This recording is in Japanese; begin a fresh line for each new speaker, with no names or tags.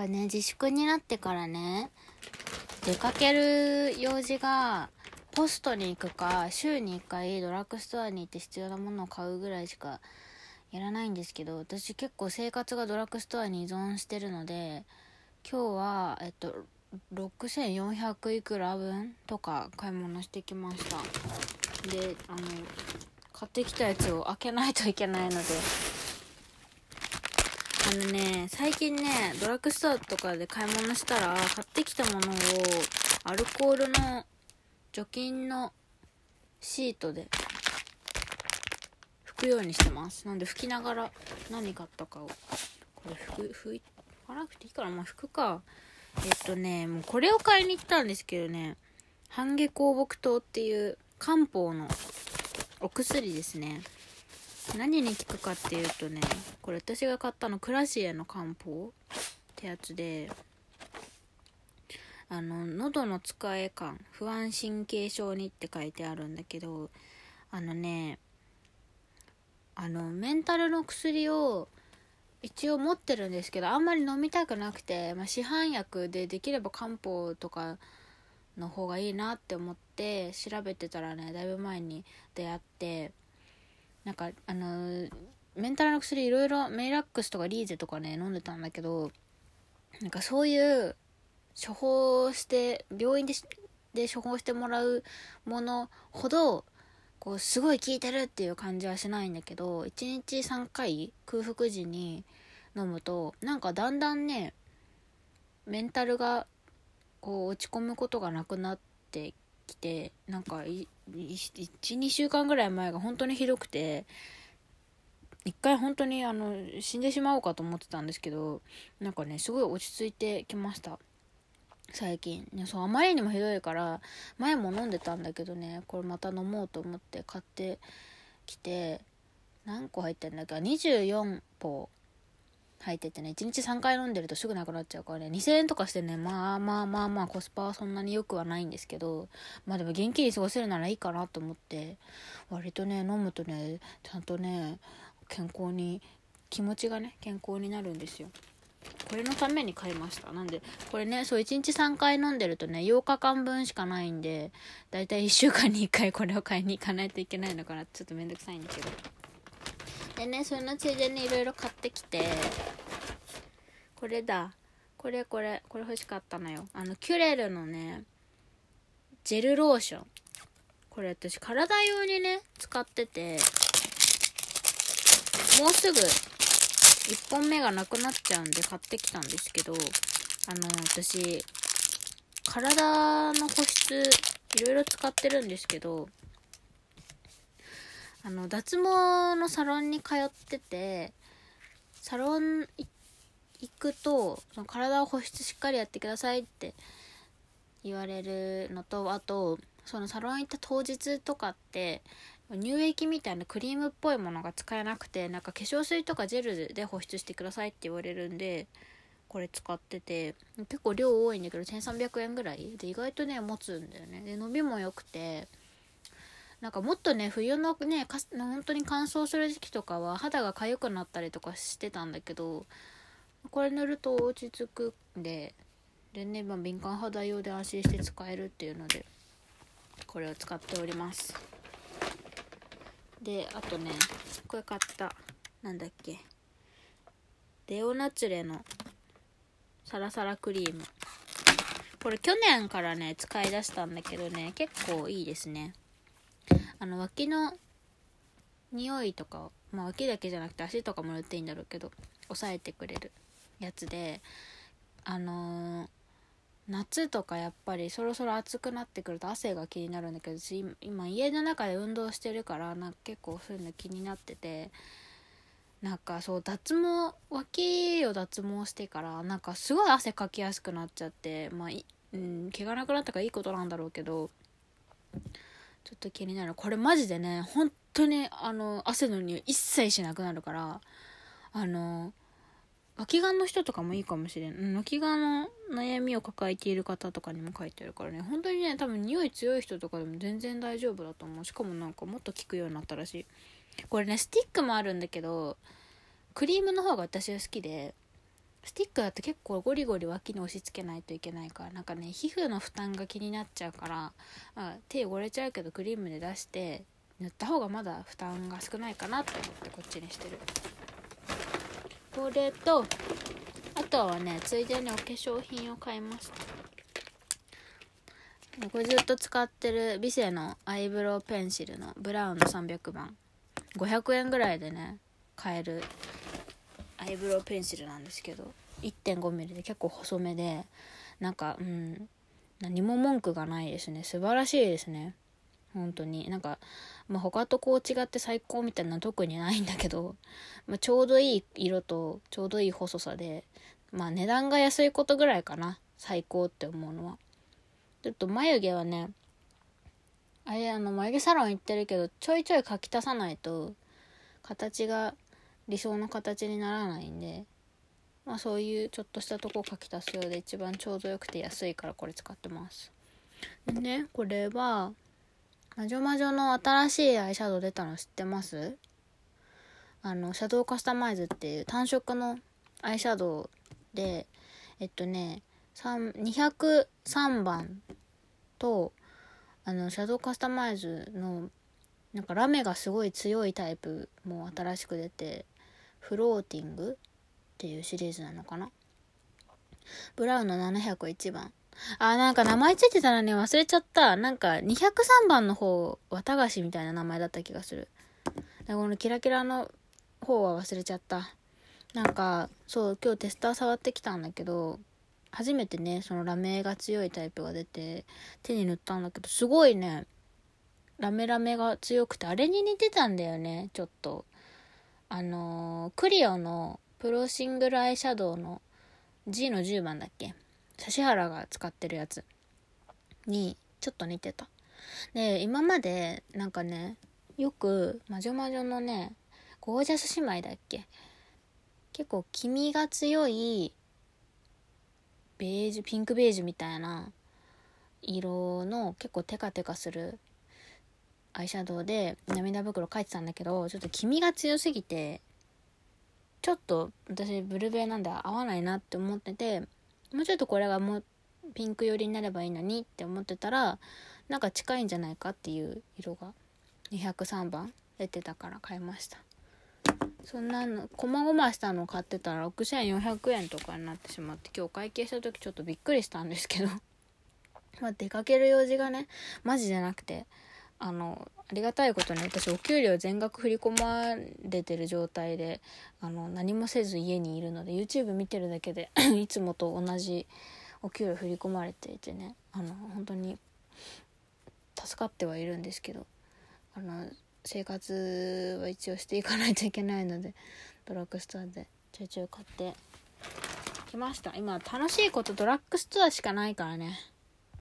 これね自粛になってからね出かける用事がポストに行くか週に1回ドラッグストアに行って必要なものを買うぐらいしかやらないんですけど私結構生活がドラッグストアに依存してるので今日はえっと6400いくら分とか買い物してきました。であの買ってきたやつを開けないといけないのであのね最近ねドラッグストアとかで買い物したら買ってきたものをアルコールの除菌のシートで拭くようにしてます。なんで拭きながら何買ったかを。これ拭く拭いかなくていいからまあ拭くか。えっとねもうこれを買いに行ったんですけどね半夏香木糖っていう漢方のお薬ですね。何に効くかっていうとねこれ私が買ったのクラシエの漢方ってやつであの喉の使え感不安神経症にって書いてあるんだけどあのねあのメンタルの薬を一応持ってるんですけどあんまり飲みたくなくて、まあ、市販薬でできれば漢方とかの方がいいなって思って調べてたらねだいぶ前に出会ってなんかあのメンタルの薬いろいろメイラックスとかリーゼとかね飲んでたんだけどなんかそういう処方して病院でで処方してもらうものほどこうすごい効いてるっていう感じはしないんだけど1日3回空腹時に飲むとなんかだんだんねメンタルがこう落ち込むことがなくなってきてなんか12週間ぐらい前が本当にひどくて一回本当にあの死んでしまおうかと思ってたんですけどなんかねすごい落ち着いてきました。最近。ねそうあまりにもひどいから前も飲んでたんだけどねこれまた飲もうと思って買ってきて何個入ってんだっけ？24本入っててね1日3回飲んでるとすぐなくなっちゃうからね。2000円とかしてねまあまあまあまあコスパはそんなに良くはないんですけどまあでも元気に過ごせるならいいかなと思って割とね飲むとねちゃんとね健康に気持ちがね健康になるんですよ。これのために買いました。なんでこれねそう1日3回飲んでるとね8日間分しかないんでだいたい1週間に1回これを買いに行かないといけないのかな。ちょっとめんどくさいんだけど。でねそれのついでにいろいろ買ってきてこれだ。これこれこれ欲しかったのよ。あのキュレルのねジェルローション。これ私体用にね使っててもうすぐ1本目がなくなっちゃうんで買ってきたんですけどあの私体の保湿いろいろ使ってるんですけどあの脱毛のサロンに通っててサロン行くとその体を保湿しっかりやってくださいって言われるのとあとそのサロン行った当日とかって乳液みたいなクリームっぽいものが使えなくてなんか化粧水とかジェルで保湿してくださいって言われるんでこれ使ってて結構量多いんだけど1300円ぐらいで意外とね持つんだよね。で伸びも良くてなんかもっとね冬のねか本当に乾燥する時期とかは肌が痒くなったりとかしてたんだけどこれ塗ると落ち着くんででね、まあ、敏感肌用で安心して使えるっていうのでこれを使っております。であとねこれ買ったなんだっけデオナチュレのサラサラクリーム。これ去年からね使い出したんだけどね結構いいですね。あの脇の匂いとかまあ脇だけじゃなくて足とかも塗っていいんだろうけど抑えてくれるやつであのー、夏とかやっぱりそろそろ暑くなってくると汗が気になるんだけど今家の中で運動してるからなんか結構そういうの気になっててなんかそう脱毛脇を脱毛してからなんかすごい汗かきやすくなっちゃってまあ、うん、毛がなくなったからいいことなんだろうけどちょっと気になる。これマジでね本当にあの汗の匂い一切しなくなるからあの脇がの人とかもいいかもしれん、うん、脇がの悩みを抱えている方とかにも書いてるからね。本当にね多分匂い強い人とかでも全然大丈夫だと思う。しかもなんかもっと効くようになったらしい。これねスティックもあるんだけどクリームの方が私は好きでスティックだと結構ゴリゴリ脇に押し付けないといけないからなんかね皮膚の負担が気になっちゃうからあ手汚れちゃうけどクリームで出して塗った方がまだ負担が少ないかなと思ってこっちにしてる。これとあとはねついでにお化粧品を買いました。これずっと使ってるビセのアイブロウペンシルのブラウンの300番500円ぐらいでね買えるアイブロウペンシルなんですけど 1.5mm で結構細めでなんかうん何も文句がないですね。素晴らしいですね。本当に。なんか、まあ、他とこう違って最高みたいなのは特にないんだけど、まあ、ちょうどいい色とちょうどいい細さでまあ値段が安いことぐらいかな。最高って思うのは。ちょっと眉毛はねあれあの眉毛サロン行ってるけどちょいちょい描き足さないと形が理想の形にならないんでまあそういうちょっとしたとこ描き足すようで一番ちょうどよくて安いからこれ使ってます。でねこれは魔女魔女の新しいアイシャドウ出たの知ってます？あのシャドウカスタマイズっていう単色のアイシャドウでえっとね203番とあのシャドウカスタマイズのなんかラメがすごい強いタイプも新しく出てフローティングっていうシリーズなのかな？ブラウンの701番あ、なんか名前ついてたのに忘れちゃった。なんか203番の方、綿菓子みたいな名前だった気がする。でこのキラキラの方は忘れちゃった。なんか、そう、今日テスター触ってきたんだけど、初めてね、そのラメが強いタイプが出て、手に塗ったんだけど、すごいね、ラメラメが強くて、あれに似てたんだよね、ちょっと。あのー、クリオのプロシングルアイシャドウの G の10番だっけ？指原が使ってるやつにちょっと似てた。で、今までなんかね、よく魔女魔女のね、ゴージャス姉妹だっけ？結構黄身が強いベージュ、ピンクベージュみたいな色の結構テカテカするアイシャドウで涙袋描いてたんだけどちょっと黄身が強すぎてちょっと私ブルベなんで合わないなって思っててもうちょっとこれがもうピンク寄りになればいいのにって思ってたらなんか近いんじゃないかっていう色が203番出てたから買いました。そんなのこまごましたの買ってたら6400円とかになってしまって今日会計した時ちょっとびっくりしたんですけど。まあ出かける用事がねマジでなくてあのありがたいことに私お給料全額振り込まれてる状態であの何もせず家にいるので YouTube 見てるだけで いつもと同じお給料振り込まれていてねあの本当に助かってはいるんですけどあの生活は一応していかないといけないので ドラッグストアでちょいちょい買ってきました。今楽しいことドラッグストアしかないからね。